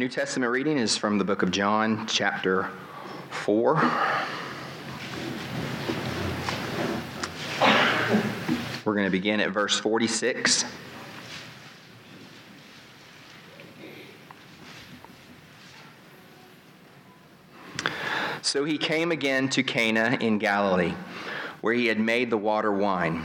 New Testament reading is from the book of John, chapter 4. We're going to begin at verse 46. So he came again to Cana in Galilee, where he had made the water wine.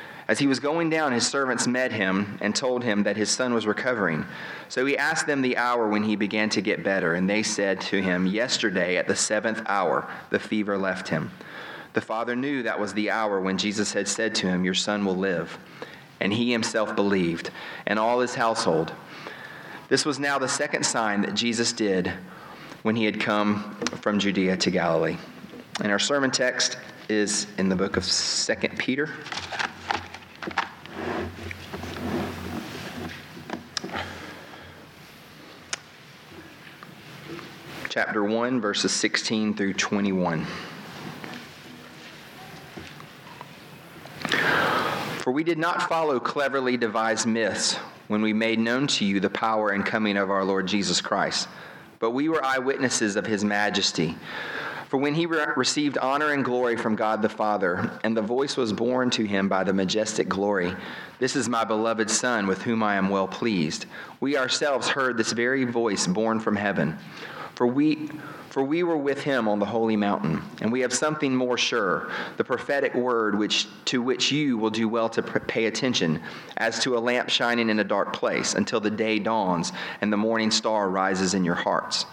As he was going down, his servants met him and told him that his son was recovering. So he asked them the hour when he began to get better, and they said to him, Yesterday at the seventh hour, the fever left him. The father knew that was the hour when Jesus had said to him, Your son will live. And he himself believed, and all his household. This was now the second sign that Jesus did when he had come from Judea to Galilee. And our sermon text is in the book of 2 Peter. Chapter 1, verses 16 through 21. For we did not follow cleverly devised myths when we made known to you the power and coming of our Lord Jesus Christ, but we were eyewitnesses of his majesty. For when he re- received honor and glory from God the Father, and the voice was borne to him by the majestic glory, This is my beloved Son, with whom I am well pleased, we ourselves heard this very voice borne from heaven. For we, for we were with him on the holy mountain, and we have something more sure, the prophetic word which, to which you will do well to pay attention, as to a lamp shining in a dark place, until the day dawns and the morning star rises in your hearts.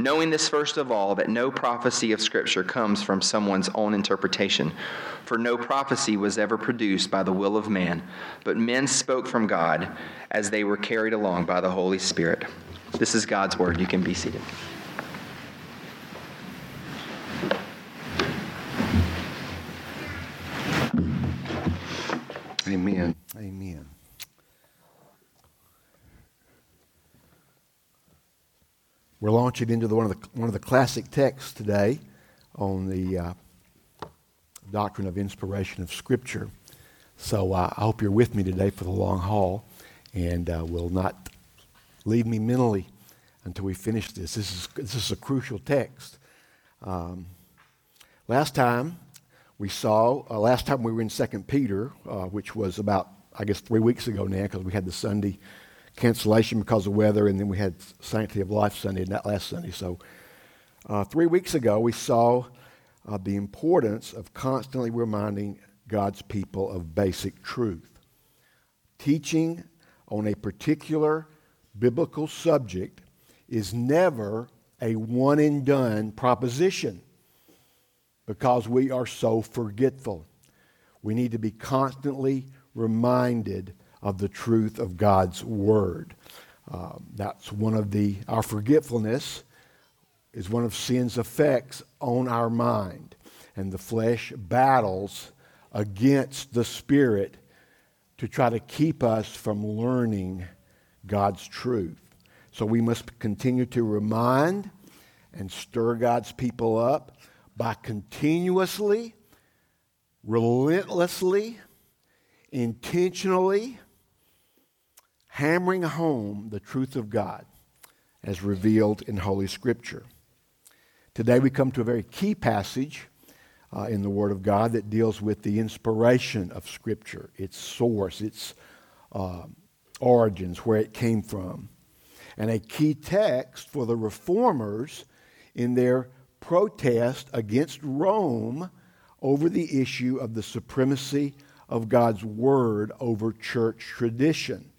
Knowing this first of all, that no prophecy of Scripture comes from someone's own interpretation. For no prophecy was ever produced by the will of man, but men spoke from God as they were carried along by the Holy Spirit. This is God's word. You can be seated. Amen. Amen. We're launching into the, one, of the, one of the classic texts today on the uh, doctrine of inspiration of Scripture. So uh, I hope you're with me today for the long haul and uh, will not leave me mentally until we finish this. This is, this is a crucial text. Um, last time we saw, uh, last time we were in 2 Peter, uh, which was about, I guess, three weeks ago now, because we had the Sunday cancellation because of weather, and then we had Sanctity of Life Sunday, that last Sunday. So uh, three weeks ago, we saw uh, the importance of constantly reminding God's people of basic truth. Teaching on a particular biblical subject is never a one and done proposition because we are so forgetful. We need to be constantly reminded of the truth of God's Word. Uh, that's one of the, our forgetfulness is one of sin's effects on our mind. And the flesh battles against the Spirit to try to keep us from learning God's truth. So we must continue to remind and stir God's people up by continuously, relentlessly, intentionally hammering home the truth of God as revealed in Holy Scripture. Today we come to a very key passage uh, in the Word of God that deals with the inspiration of Scripture, its source, its uh, origins, where it came from. And a key text for the reformers in their protest against Rome over the issue of the supremacy of God's word over church tradition.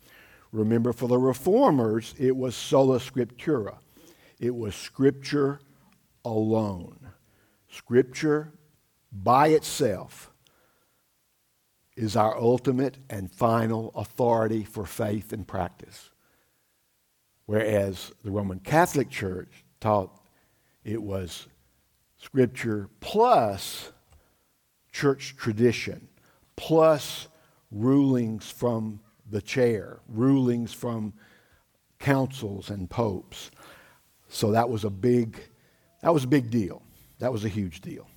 Remember, for the reformers, it was sola scriptura, it was scripture alone. Scripture by itself is our ultimate and final authority for faith and practice. Whereas the Roman Catholic Church taught it was Scripture plus church tradition, plus rulings from the chair, rulings from councils and popes. So that was a big, that was a big deal. That was a huge deal.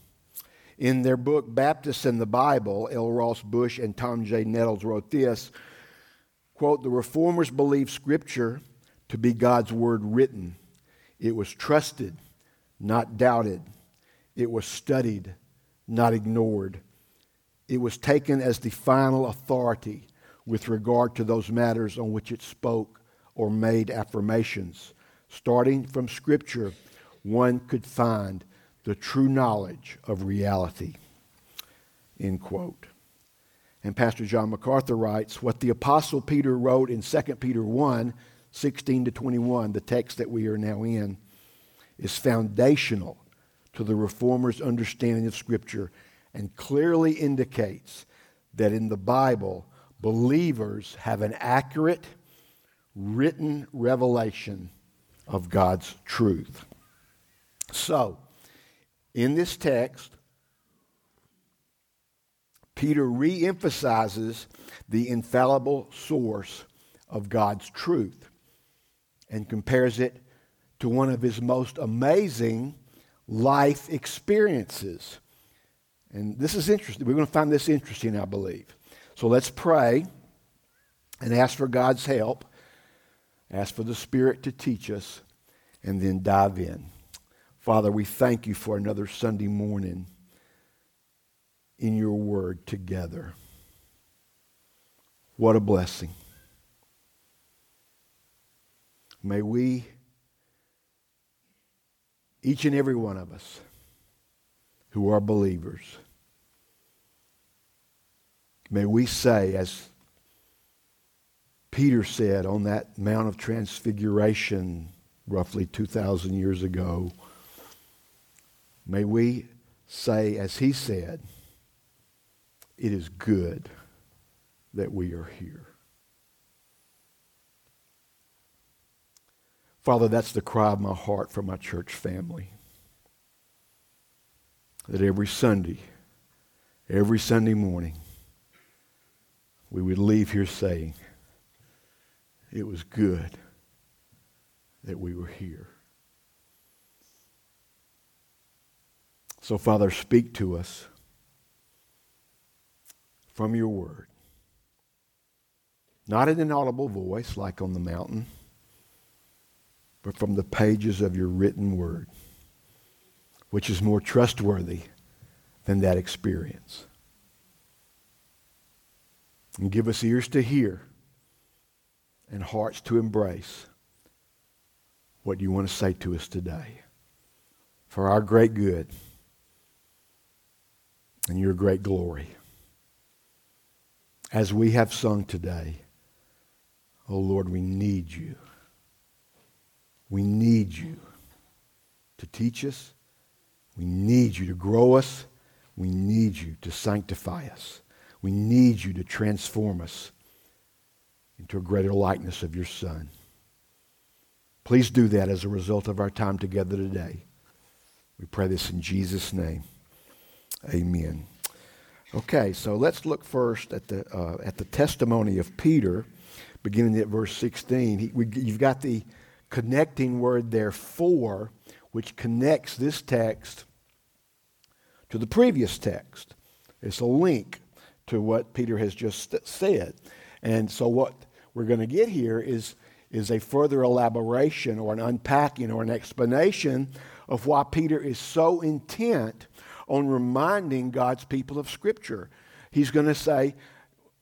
In their book, Baptists and the Bible, L. Russ Bush and Tom J. Nettles wrote this quote, The reformers believed Scripture to be God's word written. It was trusted, not doubted. It was studied, not ignored. It was taken as the final authority with regard to those matters on which it spoke or made affirmations. Starting from Scripture, one could find the true knowledge of reality. End quote. And Pastor John MacArthur writes what the Apostle Peter wrote in 2 Peter 1 16 to 21, the text that we are now in, is foundational to the Reformers' understanding of Scripture and clearly indicates that in the Bible, believers have an accurate, written revelation of God's truth. So, in this text, Peter re emphasizes the infallible source of God's truth and compares it to one of his most amazing life experiences. And this is interesting. We're going to find this interesting, I believe. So let's pray and ask for God's help, ask for the Spirit to teach us, and then dive in. Father, we thank you for another Sunday morning in your word together. What a blessing. May we, each and every one of us who are believers, may we say, as Peter said on that Mount of Transfiguration roughly 2,000 years ago, may we say, as he said, it is good that we are here. Father, that's the cry of my heart for my church family. That every Sunday, every Sunday morning, we would leave here saying, It was good that we were here. So, Father, speak to us from your word. Not in an audible voice like on the mountain but from the pages of your written word, which is more trustworthy than that experience. And give us ears to hear and hearts to embrace what you want to say to us today for our great good and your great glory. As we have sung today, oh Lord, we need you. We need you to teach us. We need you to grow us. We need you to sanctify us. We need you to transform us into a greater likeness of your Son. Please do that as a result of our time together today. We pray this in Jesus' name. Amen. Okay, so let's look first at the, uh, at the testimony of Peter, beginning at verse 16. He, we, you've got the connecting word therefore, which connects this text to the previous text. It's a link to what Peter has just said. And so what we're going to get here is, is a further elaboration or an unpacking or an explanation of why Peter is so intent on reminding God's people of Scripture. He's going to say,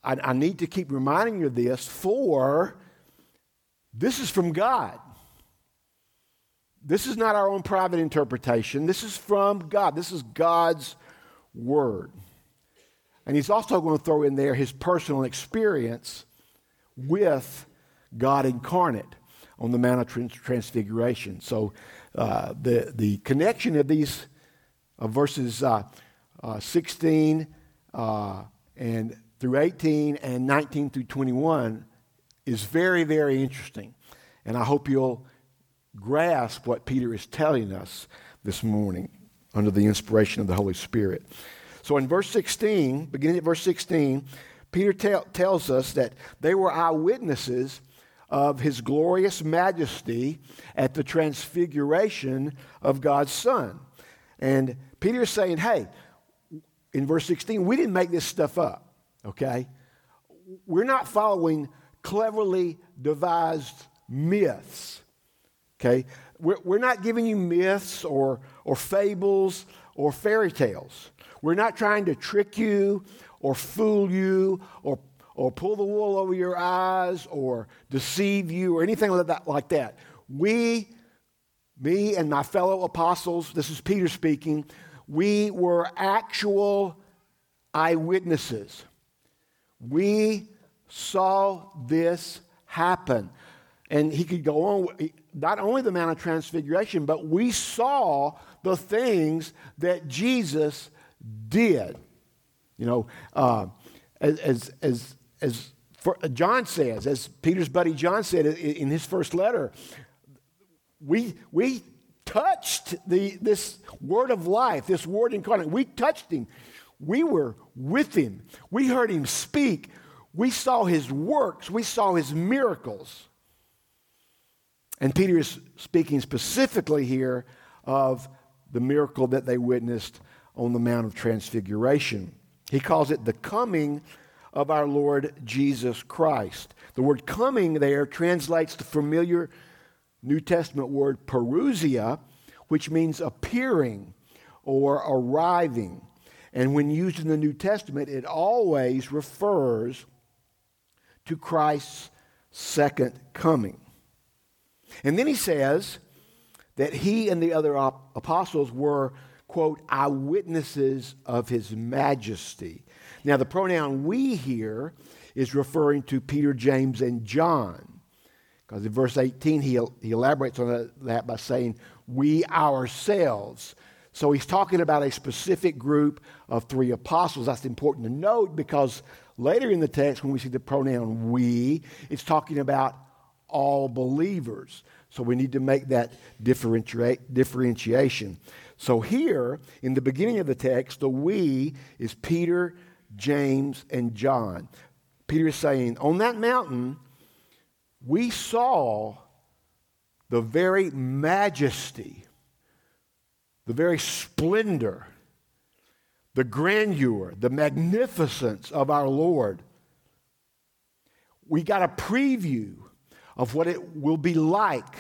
I, I need to keep reminding you of this, for this is from God. This is not our own private interpretation. This is from God. This is God's word. And he's also going to throw in there his personal experience with God incarnate on the Mount of Transfiguration. So uh, the, the connection of these uh, verses uh, uh 16 uh, and through 18 and 19 through 21 is very, very interesting. And I hope you'll grasp what Peter is telling us this morning under the inspiration of the Holy Spirit. So in verse 16, beginning at verse 16, Peter tell, tells us that they were eyewitnesses of his glorious majesty at the transfiguration of God's Son. And Peter is saying, hey, in verse 16, we didn't make this stuff up, okay? We're not following cleverly devised myths, okay? We're, we're not giving you myths or, or fables or fairy tales. We're not trying to trick you or fool you or, or pull the wool over your eyes or deceive you or anything like that. Like that. We, me and my fellow apostles, this is Peter speaking, we were actual eyewitnesses. We saw this happen. And he could go on, not only the Mount of Transfiguration, but we saw the things that Jesus did. You know, uh, as, as, as for, John says, as Peter's buddy John said in his first letter, we, we touched the, this word of life, this word incarnate. We touched him. We were with him. We heard him speak. We saw his works. We saw his miracles. And Peter is speaking specifically here of the miracle that they witnessed on the Mount of Transfiguration. He calls it the coming of our Lord Jesus Christ. The word coming there translates the familiar New Testament word parousia, which means appearing or arriving. And when used in the New Testament, it always refers to Christ's second coming. And then he says that he and the other apostles were, quote, eyewitnesses of his majesty. Now, the pronoun we here is referring to Peter, James, and John. Because in verse 18, he, he elaborates on that by saying, we ourselves. So he's talking about a specific group of three apostles. That's important to note because later in the text, when we see the pronoun we, it's talking about all believers. So we need to make that differentiation. So here, in the beginning of the text, the we is Peter, James, and John. Peter is saying, On that mountain, we saw the very majesty, the very splendor, the grandeur, the magnificence of our Lord. We got a preview of what it will be like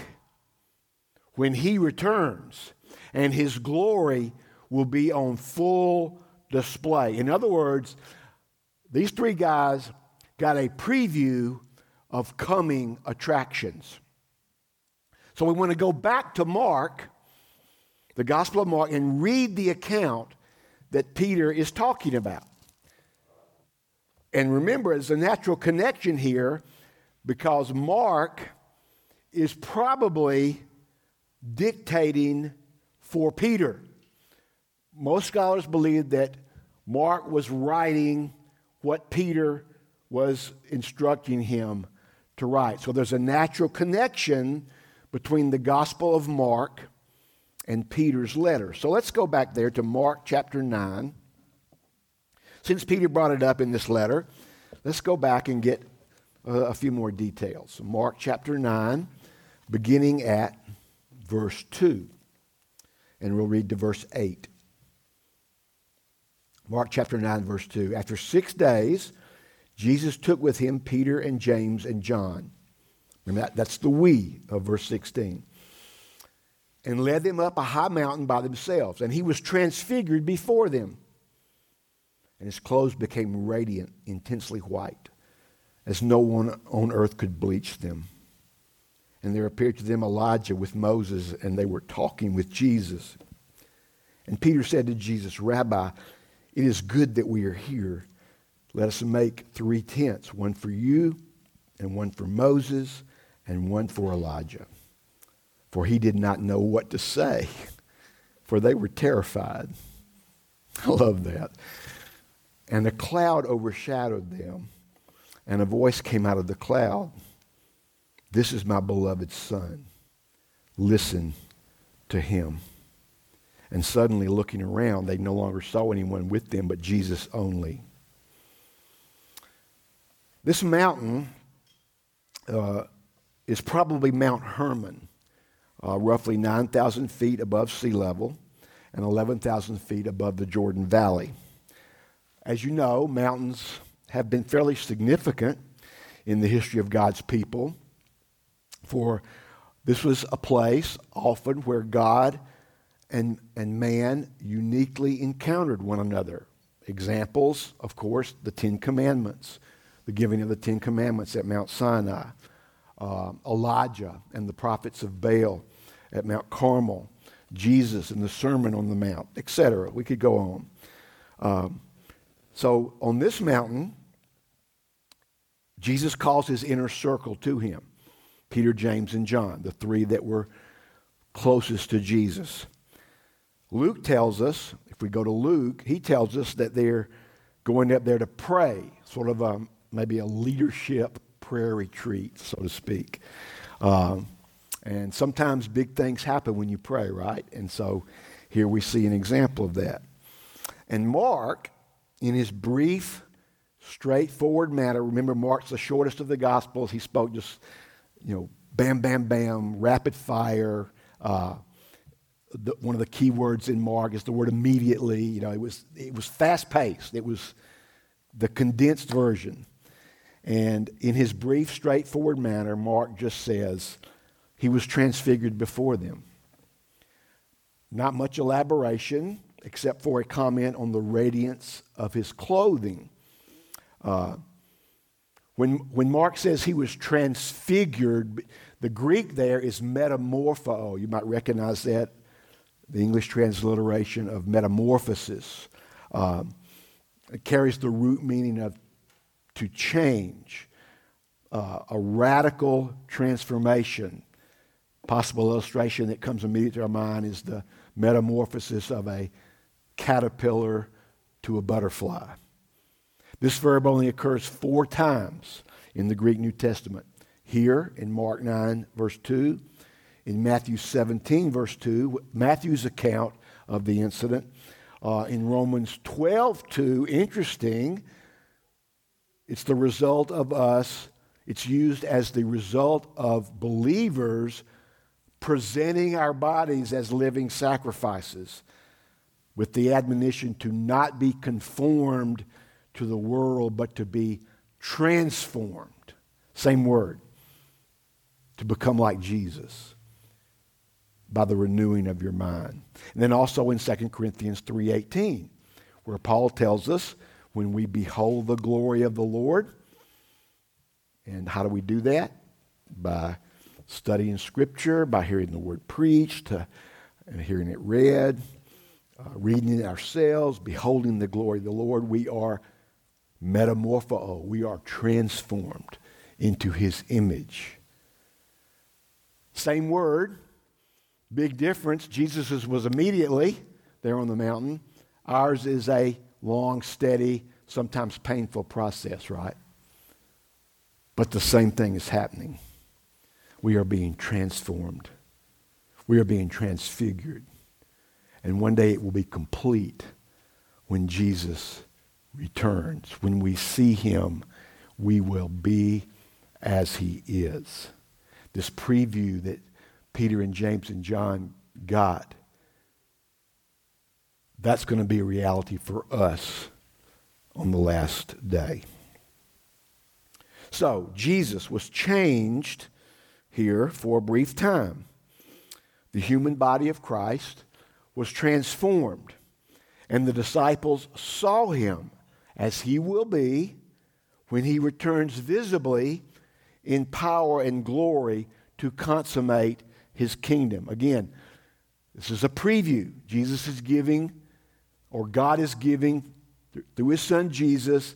when he returns and his glory will be on full display. In other words, these three guys got a preview of coming attractions. So we want to go back to Mark, the Gospel of Mark, and read the account that Peter is talking about. And remember, there's a natural connection here because Mark is probably dictating for Peter. Most scholars believe that Mark was writing what Peter was instructing him to write. So there's a natural connection between the Gospel of Mark and Peter's letter. So let's go back there to Mark chapter 9. Since Peter brought it up in this letter, let's go back and get a few more details. Mark chapter 9, beginning at verse 2. And we'll read to verse 8. Mark chapter 9, verse 2. After six days, Jesus took with him Peter and James and John. Remember that, that's the we of verse 16. And led them up a high mountain by themselves. And he was transfigured before them. And his clothes became radiant, intensely white as no one on earth could bleach them. And there appeared to them Elijah with Moses, and they were talking with Jesus. And Peter said to Jesus, Rabbi, it is good that we are here. Let us make three tents one for you, and one for Moses, and one for Elijah. For he did not know what to say, for they were terrified. I love that. And a cloud overshadowed them. And a voice came out of the cloud This is my beloved Son. Listen to him. And suddenly, looking around, they no longer saw anyone with them but Jesus only. This mountain uh, is probably Mount Hermon, uh, roughly 9,000 feet above sea level and 11,000 feet above the Jordan Valley. As you know, mountains have been fairly significant in the history of God's people, for this was a place often where God and, and man uniquely encountered one another. Examples, of course, the Ten Commandments, the giving of the Ten Commandments at Mount Sinai, uh, Elijah and the prophets of Baal at Mount Carmel, Jesus and the Sermon on the Mount, etc. We could go on. Um, so on this mountain, Jesus calls his inner circle to him Peter, James, and John, the three that were closest to Jesus. Luke tells us, if we go to Luke, he tells us that they're going up there to pray, sort of a, maybe a leadership prayer retreat, so to speak. Um, and sometimes big things happen when you pray, right? And so here we see an example of that. And Mark, in his brief, straightforward manner, remember, Mark's the shortest of the Gospels. He spoke just, you know, bam, bam, bam, rapid fire. Uh, the, one of the key words in Mark is the word immediately. You know, it was, it was fast paced, it was the condensed version. And in his brief, straightforward manner, Mark just says, he was transfigured before them. Not much elaboration, except for a comment on the radiance of his clothing. Uh, when, when Mark says he was transfigured, the Greek there is metamorpho. You might recognize that, the English transliteration of metamorphosis. Um, it carries the root meaning of to change, uh, a radical transformation possible illustration that comes immediately to our mind is the metamorphosis of a caterpillar to a butterfly. This verb only occurs four times in the Greek New Testament. Here in Mark 9, verse 2, in Matthew 17, verse 2, Matthew's account of the incident. Uh, in Romans 12, 2, interesting, it's the result of us, it's used as the result of believers presenting our bodies as living sacrifices with the admonition to not be conformed to the world, but to be transformed. Same word. To become like Jesus by the renewing of your mind. And then also in 2 Corinthians 3:18, where Paul tells us when we behold the glory of the Lord, and how do we do that? By studying Scripture, by hearing the Word preached, uh, and hearing it read, uh, reading it ourselves, beholding the glory of the Lord, we are metamorpho. We are transformed into His image. Same word, big difference. Jesus' was immediately there on the mountain. Ours is a long, steady, sometimes painful process, right? But the same thing is happening we are being transformed. We are being transfigured. And one day it will be complete when Jesus returns. When we see him, we will be as he is. This preview that Peter and James and John got, that's going to be a reality for us on the last day. So, Jesus was changed here for a brief time. The human body of Christ was transformed, and the disciples saw him as he will be when he returns visibly in power and glory to consummate his kingdom. Again, this is a preview. Jesus is giving, or God is giving, through his son Jesus,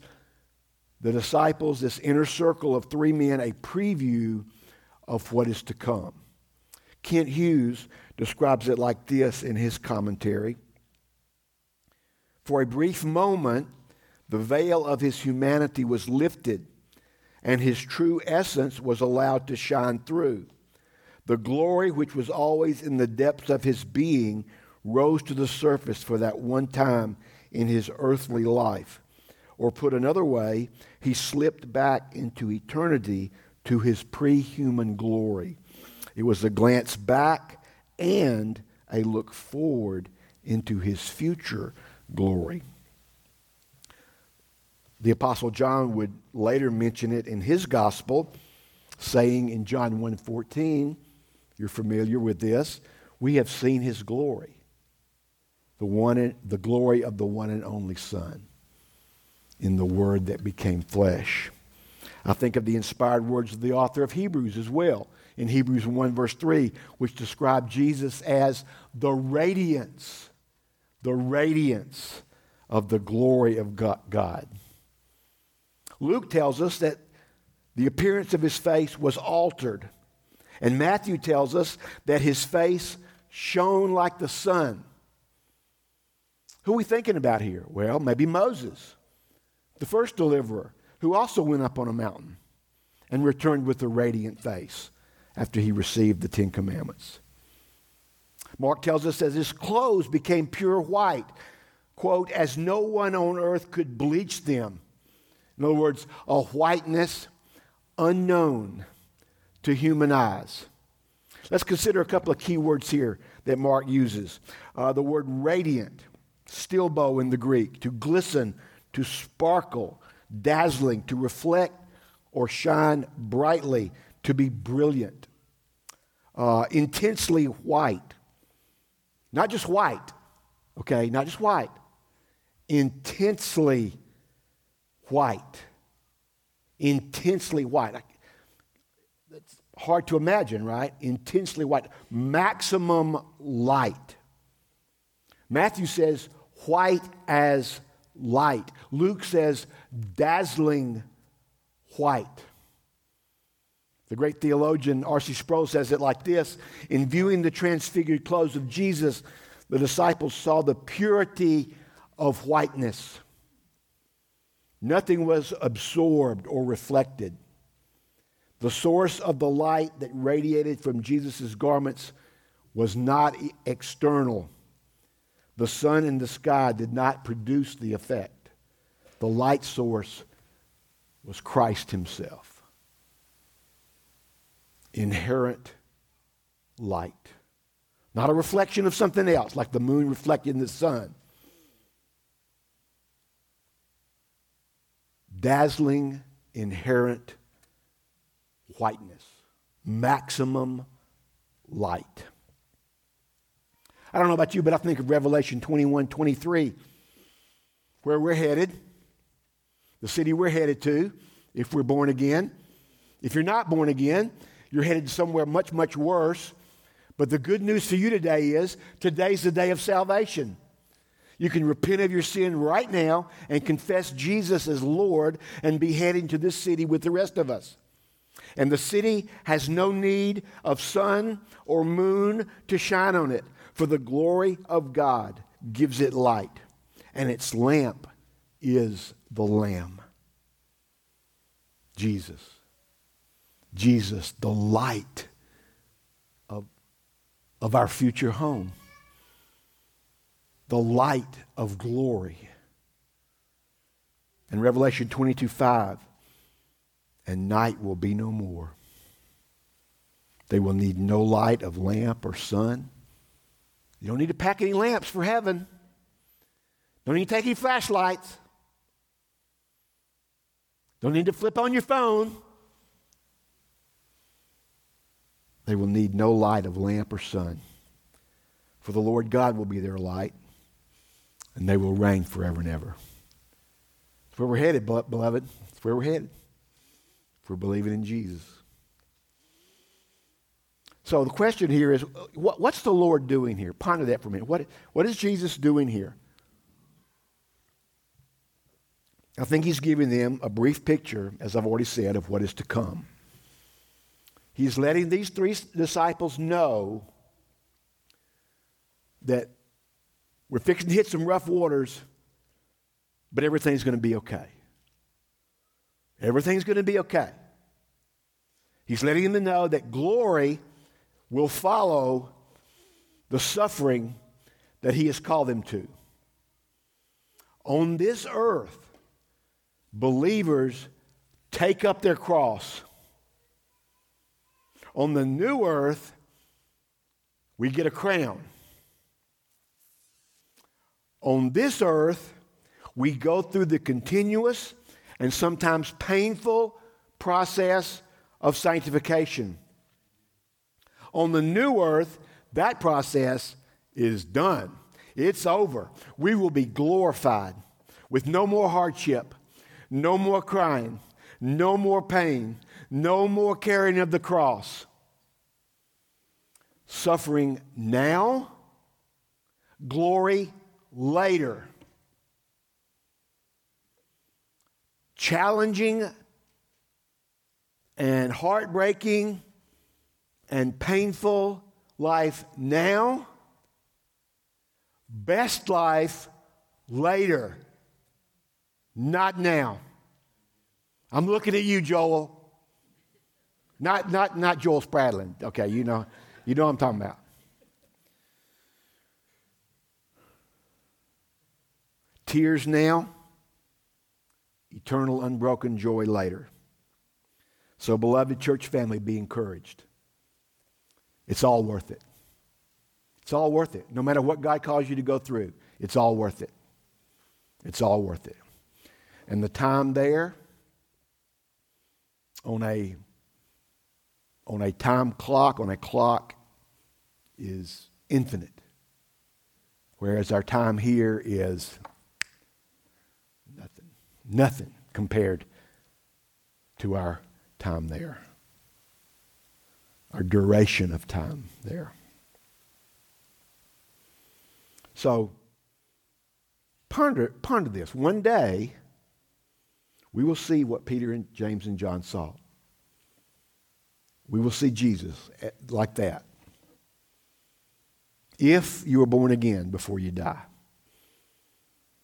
the disciples, this inner circle of three men, a preview of what is to come. Kent Hughes describes it like this in his commentary For a brief moment, the veil of his humanity was lifted, and his true essence was allowed to shine through. The glory which was always in the depths of his being rose to the surface for that one time in his earthly life. Or put another way, he slipped back into eternity to his pre human glory. It was a glance back and a look forward into his future glory. The apostle John would later mention it in his gospel, saying in John 1:14, you're familiar with this, we have seen his glory. The one the glory of the one and only Son in the word that became flesh. I think of the inspired words of the author of Hebrews as well, in Hebrews 1, verse 3, which describe Jesus as the radiance, the radiance of the glory of God. Luke tells us that the appearance of his face was altered. And Matthew tells us that his face shone like the sun. Who are we thinking about here? Well, maybe Moses, the first deliverer, who also went up on a mountain and returned with a radiant face after he received the Ten Commandments. Mark tells us that his clothes became pure white, quote, as no one on earth could bleach them. In other words, a whiteness unknown to human eyes. Let's consider a couple of key words here that Mark uses. Uh, the word radiant, stilbo in the Greek, to glisten, to sparkle, dazzling, to reflect or shine brightly, to be brilliant, uh, intensely white. Not just white, okay, not just white, intensely white. Intensely white. That's hard to imagine, right? Intensely white. Maximum light. Matthew says white as light. Luke says dazzling white. The great theologian R.C. Sproul says it like this In viewing the transfigured clothes of Jesus, the disciples saw the purity of whiteness. Nothing was absorbed or reflected. The source of the light that radiated from Jesus' garments was not external. The sun in the sky did not produce the effect. The light source was Christ Himself. Inherent light. Not a reflection of something else, like the moon reflecting the sun. Dazzling, inherent whiteness, maximum light. I don't know about you, but I think of Revelation 21 23, where we're headed, the city we're headed to, if we're born again. If you're not born again, you're headed somewhere much, much worse. But the good news for you today is today's the day of salvation. You can repent of your sin right now and confess Jesus as Lord and be heading to this city with the rest of us. And the city has no need of sun or moon to shine on it, for the glory of God gives it light, and its lamp is the Lamb. Jesus. Jesus, the light of, of our future home the light of glory. In Revelation 22 5, and night will be no more. They will need no light of lamp or sun. You don't need to pack any lamps for heaven. Don't need to take any flashlights. Don't need to flip on your phone. They will need no light of lamp or sun. For the Lord God will be their light, and they will reign forever and ever. That's where we're headed, beloved. That's where we're headed. If we're believing in Jesus. So the question here is what, what's the Lord doing here? Ponder that for a minute. What, what is Jesus doing here? I think he's giving them a brief picture, as I've already said, of what is to come. He's letting these three disciples know that we're fixing to hit some rough waters, but everything's going to be okay. Everything's going to be okay. He's letting them know that glory will follow the suffering that He has called them to. On this earth, believers take up their cross. On the new earth, we get a crown. On this earth, we go through the continuous and sometimes painful process of sanctification. On the new earth, that process is done. It's over. We will be glorified with no more hardship, no more crying, no more pain, no more carrying of the cross. Suffering now, glory later. Challenging and heartbreaking and painful life now, best life later, not now. I'm looking at you, Joel. Not, not, not Joel Spradlin. Okay, you know, you know what I'm talking about. Tears now, eternal unbroken joy later. So, beloved church family, be encouraged. It's all worth it. It's all worth it. No matter what God calls you to go through, it's all worth it. It's all worth it. And the time there on a on a time clock, on a clock is infinite. Whereas our time here is. Nothing compared to our time there. Our duration of time there. So ponder, ponder this. One day, we will see what Peter and James and John saw. We will see Jesus like that. If you are born again before you die.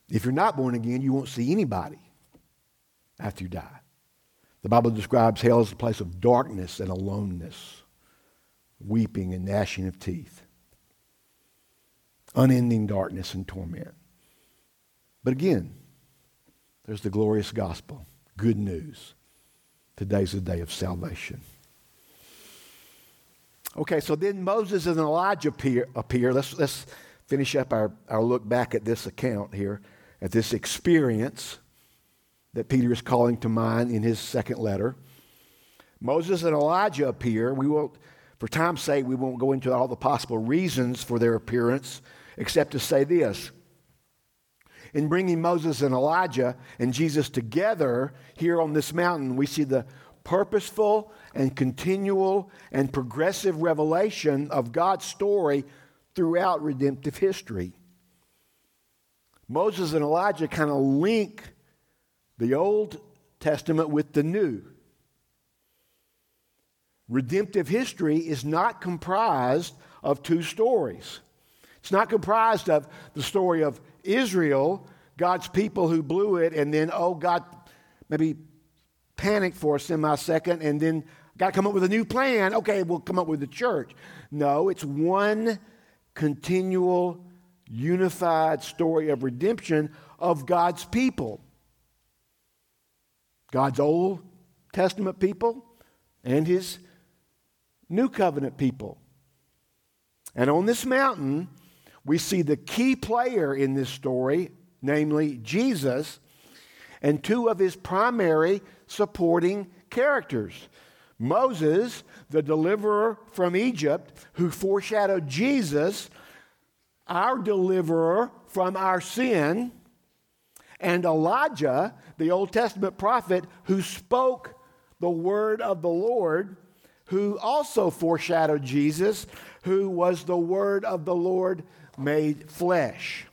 If you're not born again, you won't see anybody after you die. The Bible describes hell as a place of darkness and aloneness, weeping and gnashing of teeth, unending darkness and torment. But again, there's the glorious gospel, good news. Today's the day of salvation. Okay, so then Moses and Elijah appear. appear. Let's, let's finish up our, our look back at this account here, at this experience that Peter is calling to mind in his second letter. Moses and Elijah appear. We will, for time's sake, we won't go into all the possible reasons for their appearance, except to say this. In bringing Moses and Elijah and Jesus together here on this mountain, we see the purposeful and continual and progressive revelation of God's story throughout redemptive history. Moses and Elijah kind of link the Old Testament with the New. Redemptive history is not comprised of two stories. It's not comprised of the story of Israel, God's people who blew it, and then, oh, God maybe panicked for a semi second, and then got to come up with a new plan. Okay, we'll come up with the church. No, it's one continual, unified story of redemption of God's people. God's Old Testament people and his New Covenant people. And on this mountain, we see the key player in this story, namely Jesus, and two of his primary supporting characters Moses, the deliverer from Egypt, who foreshadowed Jesus, our deliverer from our sin, and Elijah, the Old Testament prophet who spoke the word of the Lord, who also foreshadowed Jesus, who was the word of the Lord made flesh.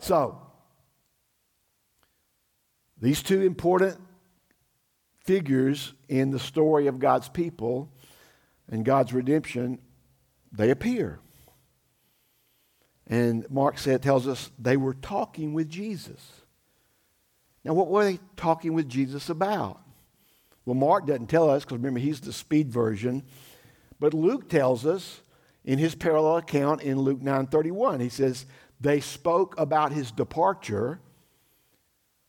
So, these two important figures in the story of God's people and God's redemption, they appear. And Mark said, tells us they were talking with Jesus. Now, what were they talking with Jesus about? Well, Mark doesn't tell us because remember, he's the speed version. But Luke tells us in his parallel account in Luke 9:31. He says, "They spoke about his departure,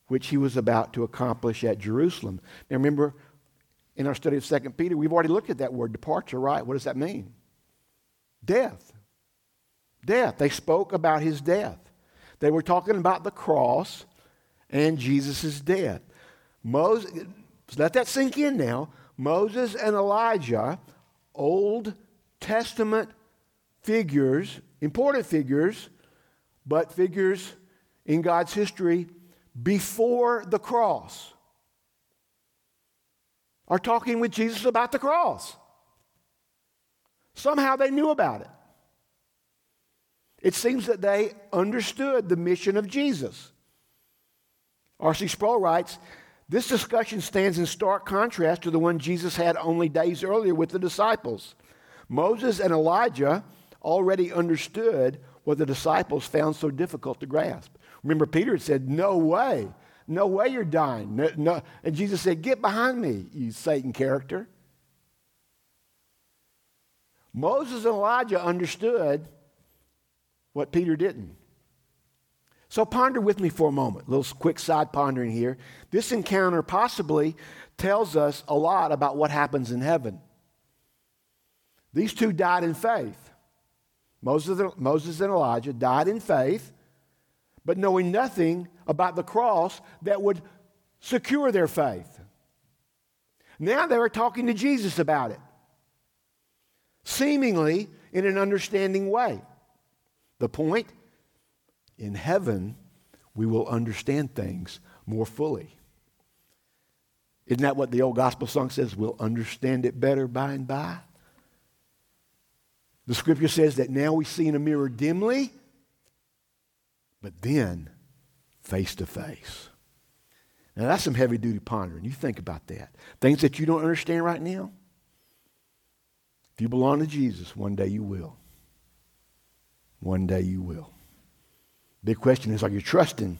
which he was about to accomplish at Jerusalem." Now remember, in our study of 2 Peter, we've already looked at that word departure, right? What does that mean? Death. Death. They spoke about his death. They were talking about the cross and Jesus' death. Moses, let that sink in now. Moses and Elijah, Old Testament figures, important figures, but figures in God's history before the cross, are talking with Jesus about the cross. Somehow they knew about it. It seems that they understood the mission of Jesus. R.C. Sproul writes This discussion stands in stark contrast to the one Jesus had only days earlier with the disciples. Moses and Elijah already understood what the disciples found so difficult to grasp. Remember, Peter had said, No way. No way you're dying. No, no. And Jesus said, Get behind me, you Satan character. Moses and Elijah understood what Peter didn't. So ponder with me for a moment. A little quick side pondering here. This encounter possibly tells us a lot about what happens in heaven. These two died in faith. Moses, and Elijah died in faith, but knowing nothing about the cross that would secure their faith. Now they were talking to Jesus about it, seemingly in an understanding way. The point in heaven, we will understand things more fully. Isn't that what the old gospel song says? We'll understand it better by and by. The scripture says that now we see in a mirror dimly, but then face to face. Now that's some heavy duty pondering. You think about that. Things that you don't understand right now. If you belong to Jesus, one day you will. One day you will. Big question is are you trusting?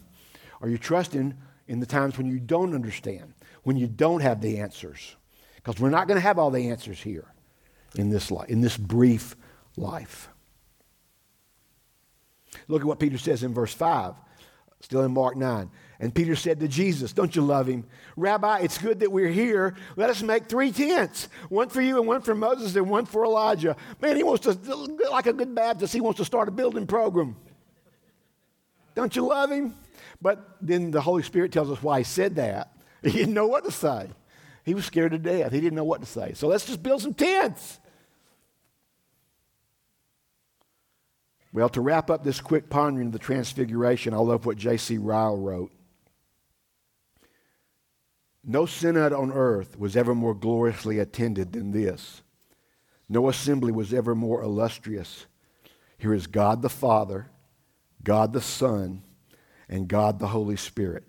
Are you trusting in the times when you don't understand, when you don't have the answers? Because we're not going to have all the answers here in this life, in this brief life. Look at what Peter says in verse 5, still in Mark 9. And Peter said to Jesus, Don't you love him? Rabbi, it's good that we're here. Let us make three tents one for you, and one for Moses, and one for Elijah. Man, he wants to, like a good Baptist, he wants to start a building program. Don't you love him? But then the Holy Spirit tells us why he said that. He didn't know what to say. He was scared to death. He didn't know what to say. So let's just build some tents. Well, to wrap up this quick pondering of the Transfiguration, I love what J.C. Ryle wrote. No synod on earth was ever more gloriously attended than this. No assembly was ever more illustrious. Here is God the Father, God the Son, and God the Holy Spirit.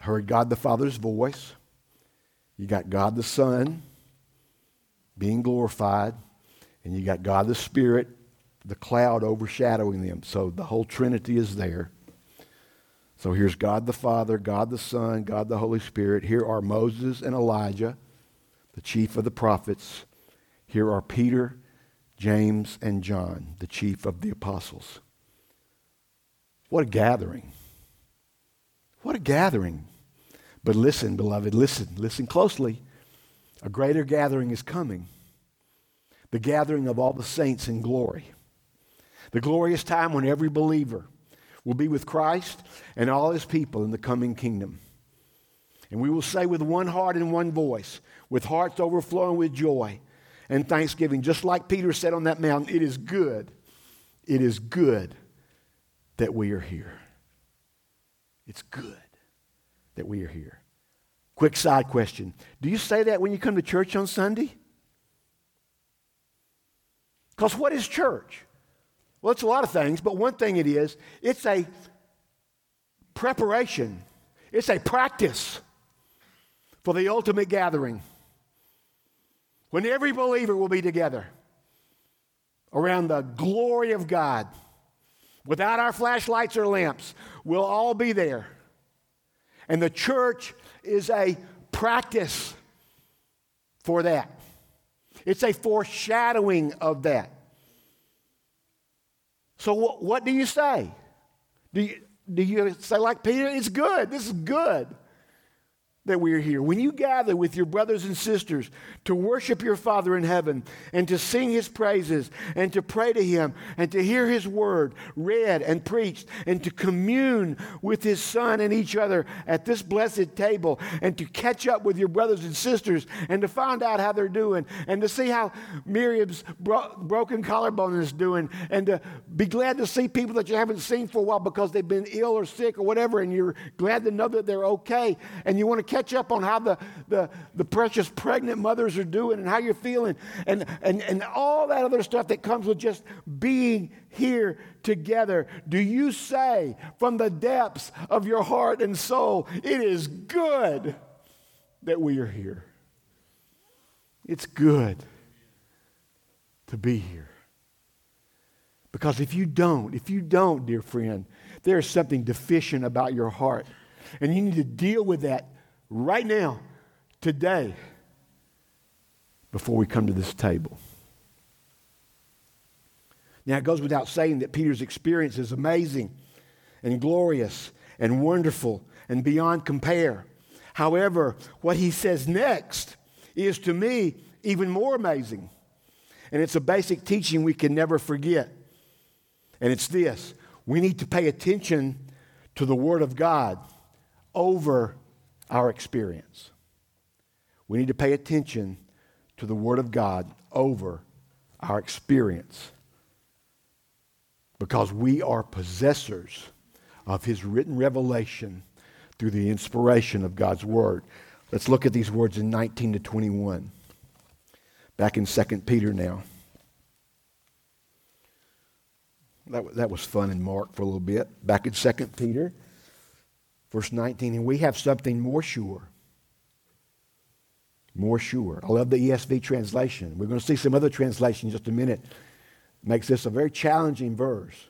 Heard God the Father's voice. You got God the Son being glorified, and you got God the Spirit the cloud overshadowing them. So the whole Trinity is there. So here's God the Father, God the Son, God the Holy Spirit. Here are Moses and Elijah, the chief of the prophets. Here are Peter, James, and John, the chief of the apostles. What a gathering. What a gathering. But listen, beloved, listen, listen closely. A greater gathering is coming the gathering of all the saints in glory. The glorious time when every believer will be with Christ and all his people in the coming kingdom. And we will say with one heart and one voice, with hearts overflowing with joy and thanksgiving, just like Peter said on that mountain, it is good, it is good that we are here. It's good that we are here. Quick side question Do you say that when you come to church on Sunday? Because what is church? Well, it's a lot of things, but one thing it is it's a preparation, it's a practice for the ultimate gathering when every believer will be together around the glory of God. Without our flashlights or lamps, we'll all be there. And the church is a practice for that. It's a foreshadowing of that. So, what, do you say? Do you, do you say, like Peter, it's good, this is good? That we are here. When you gather with your brothers and sisters to worship your Father in heaven and to sing his praises and to pray to him and to hear his word read and preached and to commune with his Son and each other at this blessed table and to catch up with your brothers and sisters and to find out how they're doing and to see how Miriam's bro- broken collarbone is doing and to be glad to see people that you haven't seen for a while because they've been ill or sick or whatever and you're glad to know that they're okay and you want to catch up on how the, the, the precious pregnant mothers are doing and how you're feeling and, and, and all that other stuff that comes with just being here together. Do you say from the depths of your heart and soul, it is good that we are here? It's good to be here. Because if you don't, if you don't, dear friend, there's something deficient about your heart. And you need to deal with that right now, today, before we come to this table. Now, it goes without saying that Peter's experience is amazing and glorious and wonderful and beyond compare. However, what he says next is to me even more amazing. And it's a basic teaching we can never forget. And it's this we need to pay attention to the Word of God over our experience. We need to pay attention to the Word of God over our experience because we are possessors of His written revelation through the inspiration of God's Word. Let's look at these words in 19 to 21. Back in 2 Peter now. That, that was fun in Mark for a little bit. Back in 2 Peter Verse 19, and we have something more sure. More sure. I love the ESV translation. We're going to see some other translation in just a minute. Makes this a very challenging verse.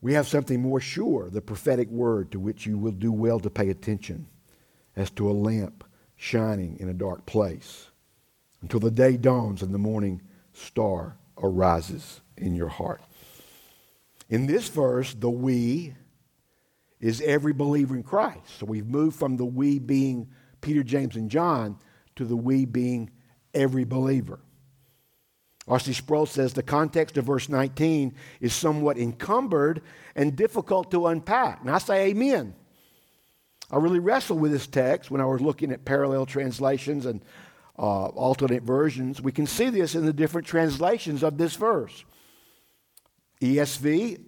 We have something more sure, the prophetic word to which you will do well to pay attention, as to a lamp shining in a dark place, until the day dawns and the morning star arises in your heart. In this verse, the we is every believer in Christ. So we've moved from the we being Peter, James, and John to the we being every believer. R.C. Sproul says the context of verse 19 is somewhat encumbered and difficult to unpack. And I say amen. I really wrestled with this text when I was looking at parallel translations and uh, alternate versions. We can see this in the different translations of this verse. ESV,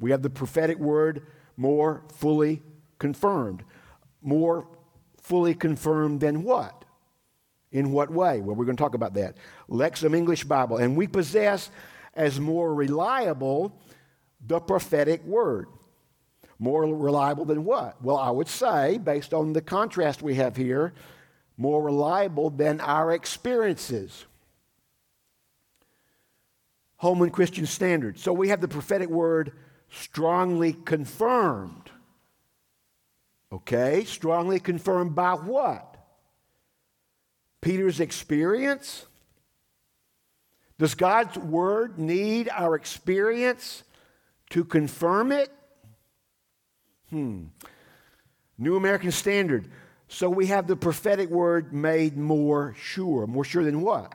we have the prophetic word more fully confirmed. More fully confirmed than what? In what way? Well, we're going to talk about that. Lexham English Bible. And we possess as more reliable the prophetic word. More reliable than what? Well, I would say, based on the contrast we have here, more reliable than our experiences. Holman Christian Standard. So we have the prophetic word strongly confirmed. Okay, strongly confirmed by what? Peter's experience? Does God's word need our experience to confirm it? Hmm. New American Standard. So we have the prophetic word made more sure. More sure than what?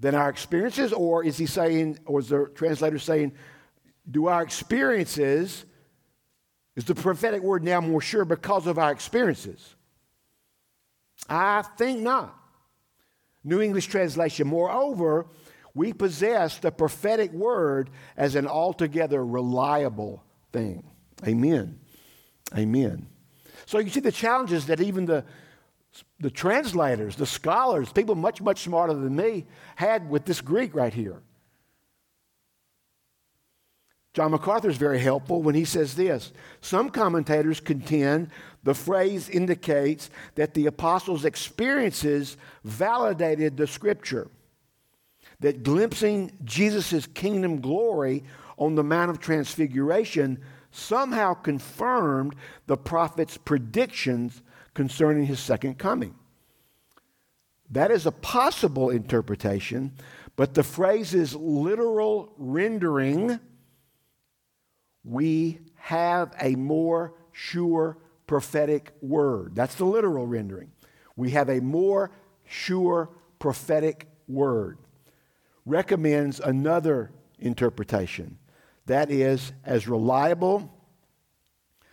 Than our experiences? Or is he saying, or is the translator saying, do our experiences, is the prophetic word now more sure because of our experiences? I think not. New English Translation, moreover, we possess the prophetic word as an altogether reliable thing. Amen. Amen. So you see the challenges that even the the translators, the scholars, people much, much smarter than me, had with this Greek right here. John MacArthur is very helpful when he says this. Some commentators contend the phrase indicates that the apostles' experiences validated the scripture, that glimpsing Jesus' kingdom glory on the Mount of Transfiguration somehow confirmed the prophet's predictions concerning his second coming. That is a possible interpretation, But the phrase's literal rendering, we have a more sure prophetic word. That's the literal rendering. We have a more sure prophetic word. Recommends another interpretation that is as reliable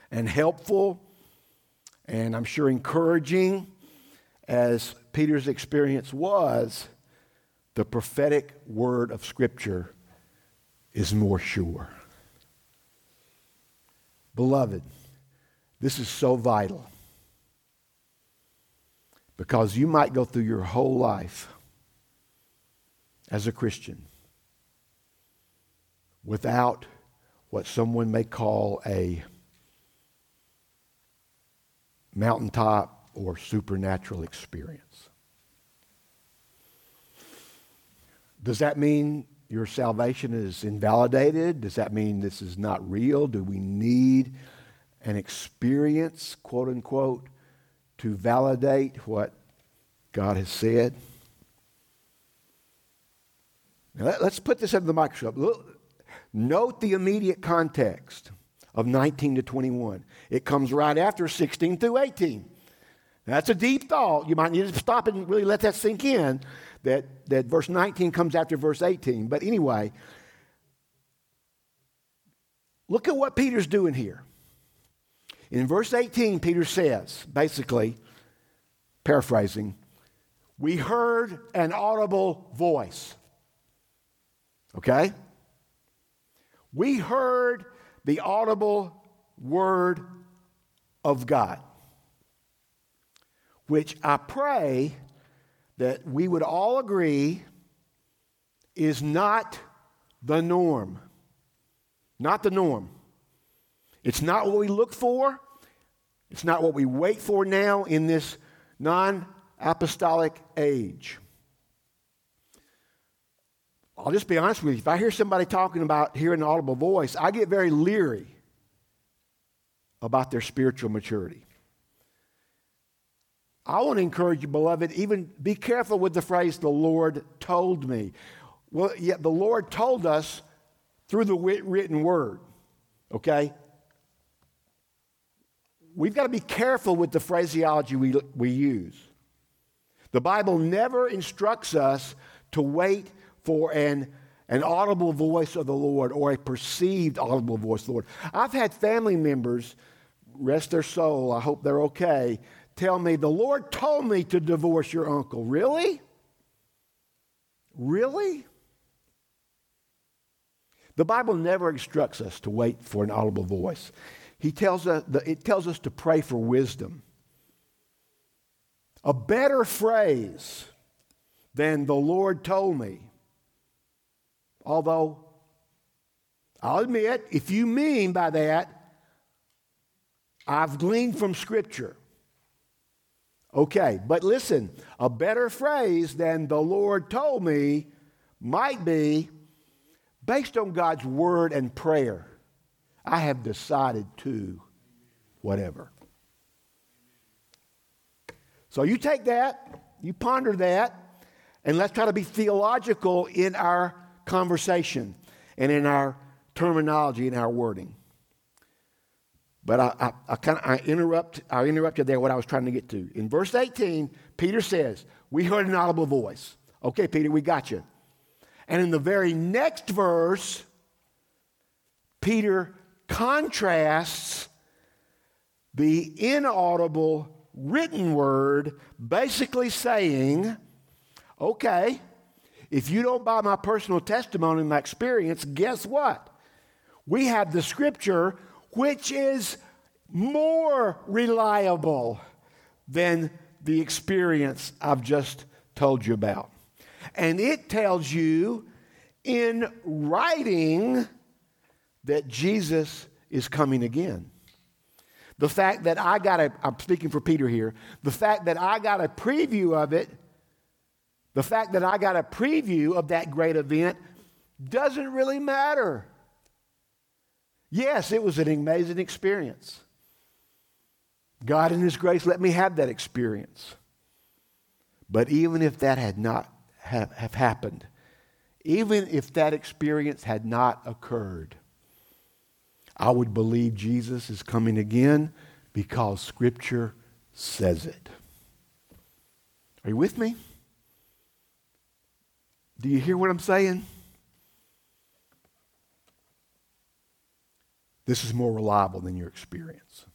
and helpful and I'm sure encouraging as Peter's experience was, the prophetic word of Scripture is more sure. Beloved, this is so vital because you might go through your whole life as a Christian without what someone may call a mountaintop or supernatural experience. Does that mean your salvation is invalidated? Does that mean this is not real? Do we need an experience, quote unquote, to validate what God has said? Now, let's put this under the microscope. Look, note the immediate context of 19 to 21. It comes right after 16 through 18. That's a deep thought. You might need to stop and really let that sink in that, that verse 19 comes after verse 18. But anyway, look at what Peter's doing here. In verse 18, Peter says, basically, paraphrasing, we heard an audible voice. Okay? We heard the audible word of God, which I pray that we would all agree is not the norm. Not the norm. It's not what we look for. It's not what we wait for now in this non apostolic age. I'll just be honest with you. If I hear somebody talking about hearing an audible voice, I get very leery about their spiritual maturity. I want to encourage you, beloved, even be careful with the phrase, the Lord told me. Well, yet the Lord told us through the written word, okay? We've got to be careful with the phraseology we, we use. The Bible never instructs us to wait for an, an audible voice of the Lord or a perceived audible voice of the Lord. I've had family members, rest their soul, I hope they're okay, tell me, the Lord told me to divorce your uncle. Really? Really? The Bible never instructs us to wait for an audible voice. He tells us, it tells us to pray for wisdom. A better phrase than the Lord told me. Although, I'll admit, if you mean by that, I've gleaned from Scripture. Okay, but listen, a better phrase than the Lord told me might be based on God's word and prayer. I have decided to whatever. So you take that, you ponder that, and let's try to be theological in our conversation and in our terminology and our wording. But I, I, I kind of I interrupt I interrupted there what I was trying to get to. In verse 18, Peter says, "We heard an audible voice." Okay, Peter, we got you. And in the very next verse, Peter contrasts the inaudible written word, basically saying, "Okay, if you don't buy my personal testimony and my experience, guess what? We have the scripture which is more reliable than the experience I've just told you about. And it tells you in writing that Jesus is coming again. The fact that I got a, I'm speaking for Peter here, the fact that I got a preview of it, the fact that I got a preview of that great event doesn't really matter. Yes, it was an amazing experience. God, in His grace, let me have that experience. But even if that had not have, have happened, even if that experience had not occurred, I would believe Jesus is coming again because Scripture says it. Are you with me? Do you hear what I'm saying? This is more reliable than your experience.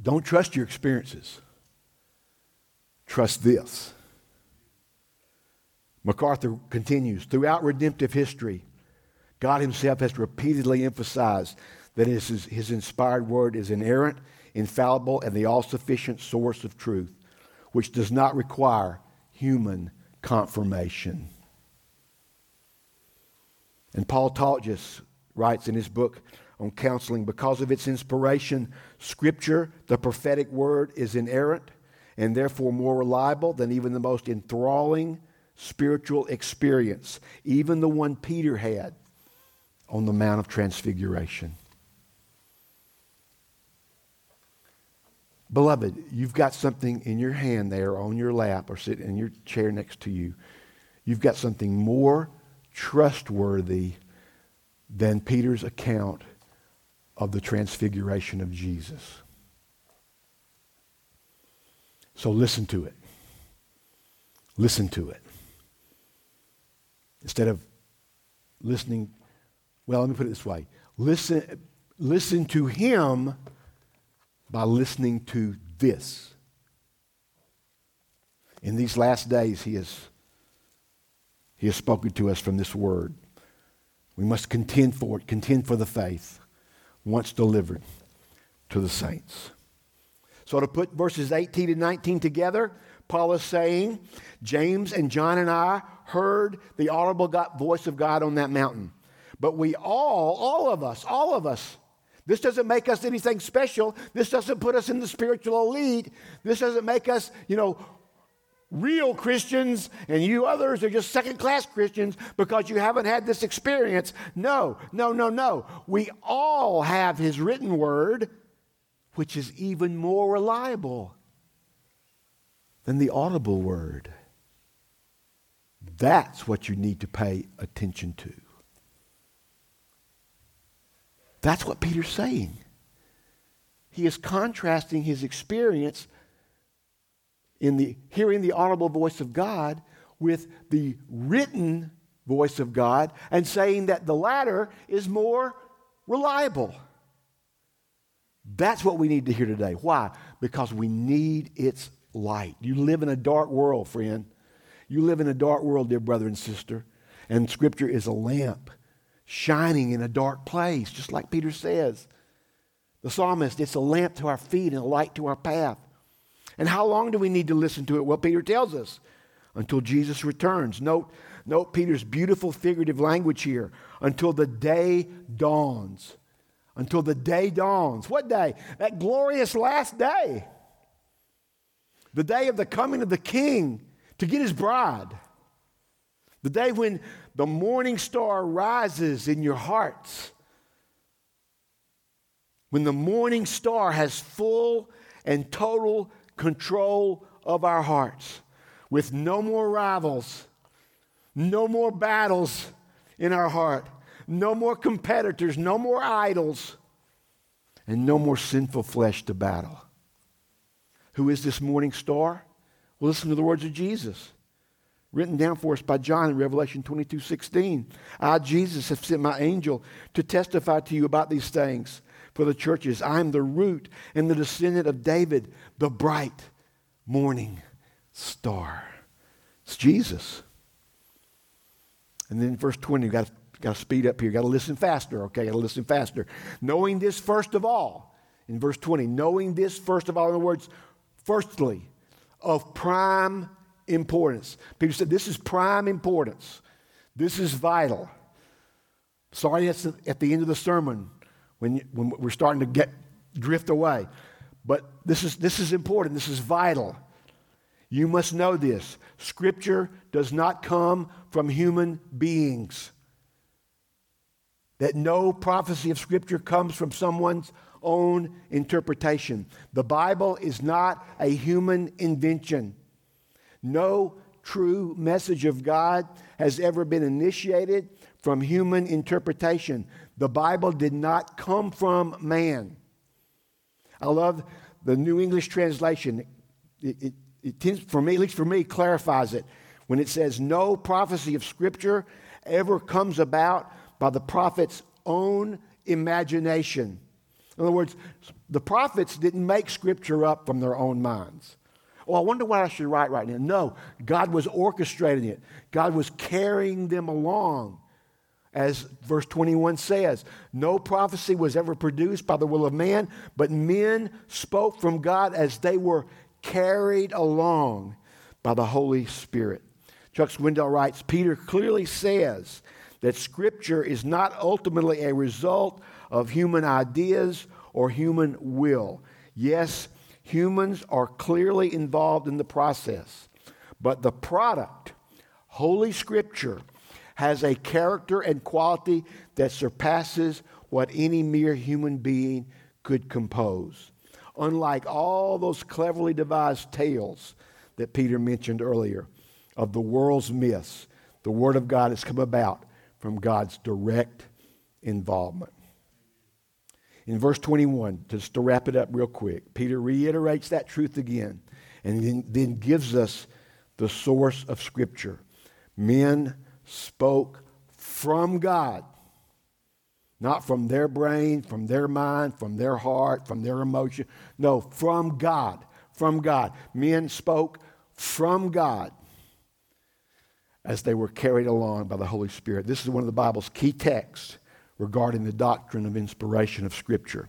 Don't trust your experiences. Trust this. MacArthur continues throughout redemptive history, God Himself has repeatedly emphasized that his, inspired word is inerrant, infallible, and the all sufficient source of truth, which does not require human confirmation. And Paul Tautges writes in his book on counseling because of its inspiration, Scripture, the prophetic word, is inerrant and therefore more reliable than even the most enthralling spiritual experience, even the one Peter had on the Mount of Transfiguration. Beloved, you've got something in your hand there on your lap or sitting in your chair next to you. You've got something more trustworthy than Peter's account of the transfiguration of Jesus. So listen to it. Listen to it. Instead of listening, well, let me put it this way listen, listen to him by listening to this. In these last days, he has, he has spoken to us from this word. We must contend for it, contend for the faith once delivered to the saints. So, to put verses 18 and 19 together, Paul is saying, James and John and I heard the audible voice of God on that mountain. But we all, all of us, all of us, this doesn't make us anything special. This doesn't put us in the spiritual elite. This doesn't make us, you know, real Christians and you others are just second class Christians because you haven't had this experience. No, no, no, no. We all have His written word, which is even more reliable than the audible word. That's what you need to pay attention to. That's what Peter's saying. He is contrasting his experience in the hearing the audible voice of God with the written voice of God and saying that the latter is more reliable. That's what we need to hear today. Why? Because we need its light. You live in a dark world, friend. You live in a dark world, dear brother and sister, and Scripture is a lamp shining in a dark place, just like Peter says. The psalmist, it's a lamp to our feet and a light to our path. And how long do we need to listen to it? Well, Peter tells us until Jesus returns. Note, note Peter's beautiful figurative language here until the day dawns. Until the day dawns. What day? That glorious last day. The day of the coming of the king to get his bride. The day when the morning star rises in your hearts. When the morning star has full and total control of our hearts, with no more rivals, no more battles in our heart, no more competitors, no more idols, and no more sinful flesh to battle. Who is this morning star? Well, listen to the words of Jesus written down for us by John in Revelation 22 16. I, Jesus, have sent my angel to testify to you about these things for the churches. I am the root and the descendant of David, the bright morning star. It's Jesus. And then verse 20, you've got to, got to speed up here. You've got to listen faster, okay? Got to listen faster. Knowing this first of all, in verse 20, knowing this first of all, in other words, firstly, of prime importance. Peter said, This is prime importance. This is vital. Sorry, that's at the end of the sermon when, you, when we're starting to get drift away. But this is, this is important. This is vital. You must know this. Scripture does not come from human beings. That no prophecy of Scripture comes from someone's own interpretation. The Bible is not a human invention. No true message of God has ever been initiated from human interpretation. The Bible did not come from man. I love the New English translation. It, it, it tends, for me, at least for me, clarifies it when it says, No prophecy of Scripture ever comes about by the prophet's own imagination. In other words, the prophets didn't make Scripture up from their own minds. Oh, I wonder what I should write right now. No, God was orchestrating it, God was carrying them along. As verse 21 says, no prophecy was ever produced by the will of man, but men spoke from God as they were carried along by the Holy Spirit. Chuck Swindoll writes Peter clearly says that Scripture is not ultimately a result of human ideas or human will. Yes, humans are clearly involved in the process, but the product, Holy Scripture, has a character and quality that surpasses what any mere human being could compose. Unlike all those cleverly devised tales that Peter mentioned earlier of the world's myths, the Word of God has come about from God's direct involvement. In verse 21, just to wrap it up real quick, Peter reiterates that truth again and then, then gives us the source of Scripture. Men spoke from God, not from their brain, from their mind, from their heart, from their emotion. No, from God. From God. Men spoke from God as they were carried along by the Holy Spirit. This is one of the Bible's key texts regarding the doctrine of inspiration of Scripture.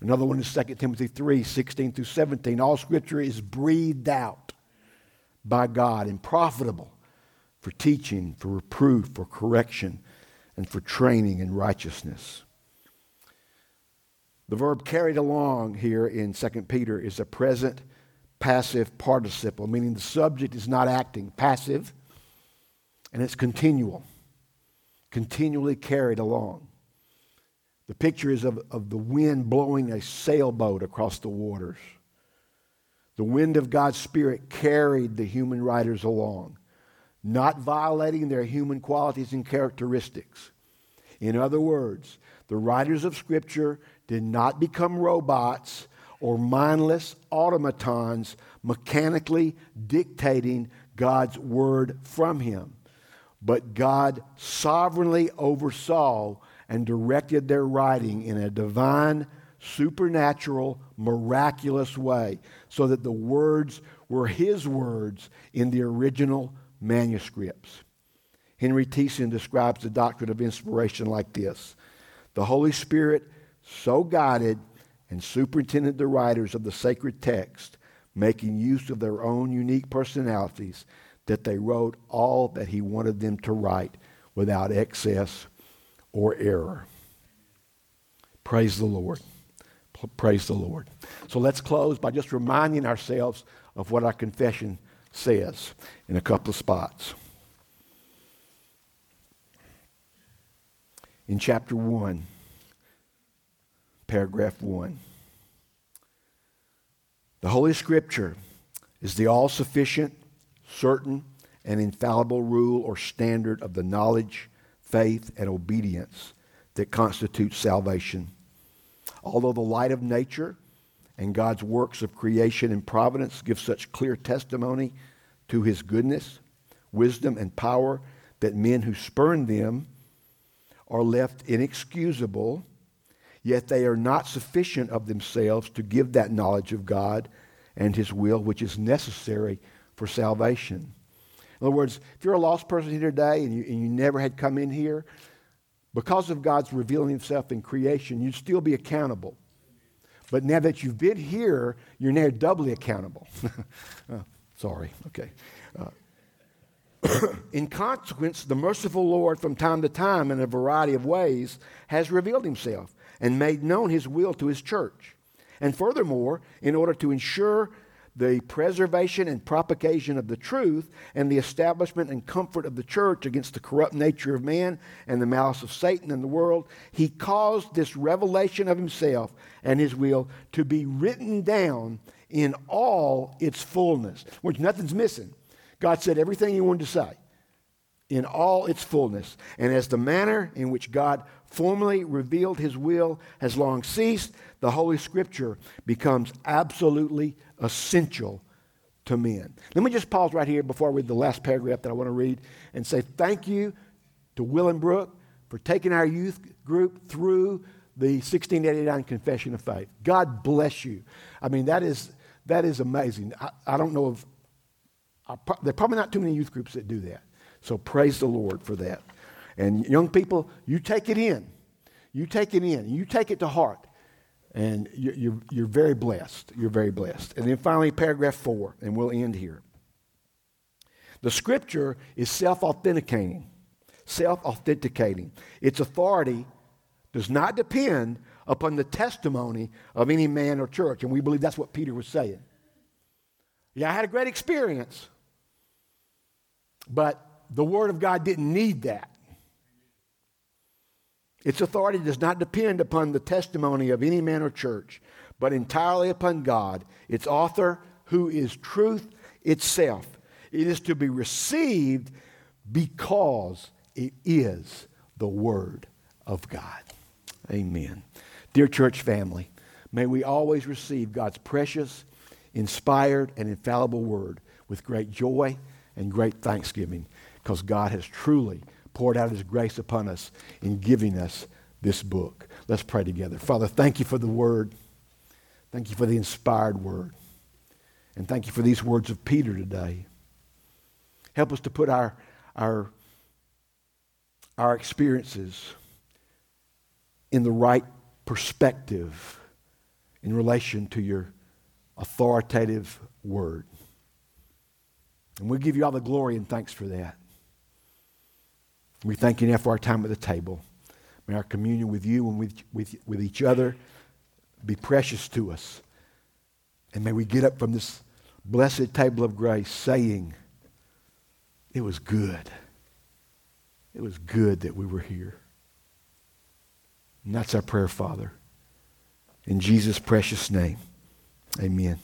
Another one is 2 Timothy 3 16 through 17. All Scripture is breathed out by God and profitable for teaching, for reproof, for correction, and for training in righteousness. The verb carried along here in 2 Peter is a present passive participle, meaning the subject is not acting, passive, and it's continual, continually carried along. The picture is of, of the wind blowing a sailboat across the waters. The wind of God's Spirit carried the human riders along, not violating their human qualities and characteristics. In other words, the writers of Scripture did not become robots or mindless automatons mechanically dictating God's word from him. But God sovereignly oversaw and directed their writing in a divine, supernatural, miraculous way so that the words were his words in the original manuscripts. Henry Thiessen describes the doctrine of inspiration like this The Holy Spirit so guided and superintended the writers of the sacred text, making use of their own unique personalities, that they wrote all that he wanted them to write without excess or error. Praise the Lord. Praise the Lord. So let's close by just reminding ourselves of what our confession says in a couple of spots. In chapter 1, paragraph 1, the Holy Scripture is the all sufficient, certain, and infallible rule or standard of the knowledge faith, and obedience that constitutes salvation. Although the light of nature and God's works of creation and providence give such clear testimony to his goodness, wisdom, and power that men who spurn them are left inexcusable, yet they are not sufficient of themselves to give that knowledge of God and his will which is necessary for salvation. In other words, if you're a lost person here today and you, and you never had come in here, because of God's revealing himself in creation, you'd still be accountable. But now that you've been here, you're now doubly accountable. oh, sorry, okay. Uh, in consequence, the merciful Lord, from time to time, in a variety of ways, has revealed himself and made known his will to his church. And furthermore, in order to ensure the preservation and propagation of the truth and the establishment and comfort of the church against the corrupt nature of man and the malice of Satan and the world, he caused this revelation of himself and his will to be written down in all its fullness, which nothing's missing. God said everything he wanted to say in all its fullness. And as the manner in which God formally revealed his will has long ceased, the Holy Scripture becomes absolutely essential to men. Let me just pause right here before I read the last paragraph that I want to read and say thank you to Will and Brooke for taking our youth group through the 1689 Confession of Faith. God bless you. I mean, that is, that is amazing. I, I don't know if, I, there are probably not too many youth groups that do that. So praise the Lord for that. And young people, you take it in. You take it in. You take it to heart. And you're, you're very blessed. You're very blessed. And then finally, paragraph four, and we'll end here. The scripture is self authenticating. Self authenticating. Its authority does not depend upon the testimony of any man or church. And we believe that's what Peter was saying. Yeah, I had a great experience, but the Word of God didn't need that. Its authority does not depend upon the testimony of any man or church, but entirely upon God, its author, who is truth itself. It is to be received because it is the Word of God. Amen. Dear church family, may we always receive God's precious, inspired, and infallible Word with great joy and great thanksgiving because God has truly poured out his grace upon us in giving us this book. Let's pray together. Father, thank you for the word. Thank you for the inspired word. And thank you for these words of Peter today. Help us to put our, our, our experiences in the right perspective in relation to your authoritative word. And we give you all the glory and thanks for that. We thank you now for our time at the table. May our communion with you and with, with, with each other be precious to us. And may we get up from this blessed table of grace saying, It was good. It was good that we were here. And that's our prayer, Father. In Jesus' precious name, amen.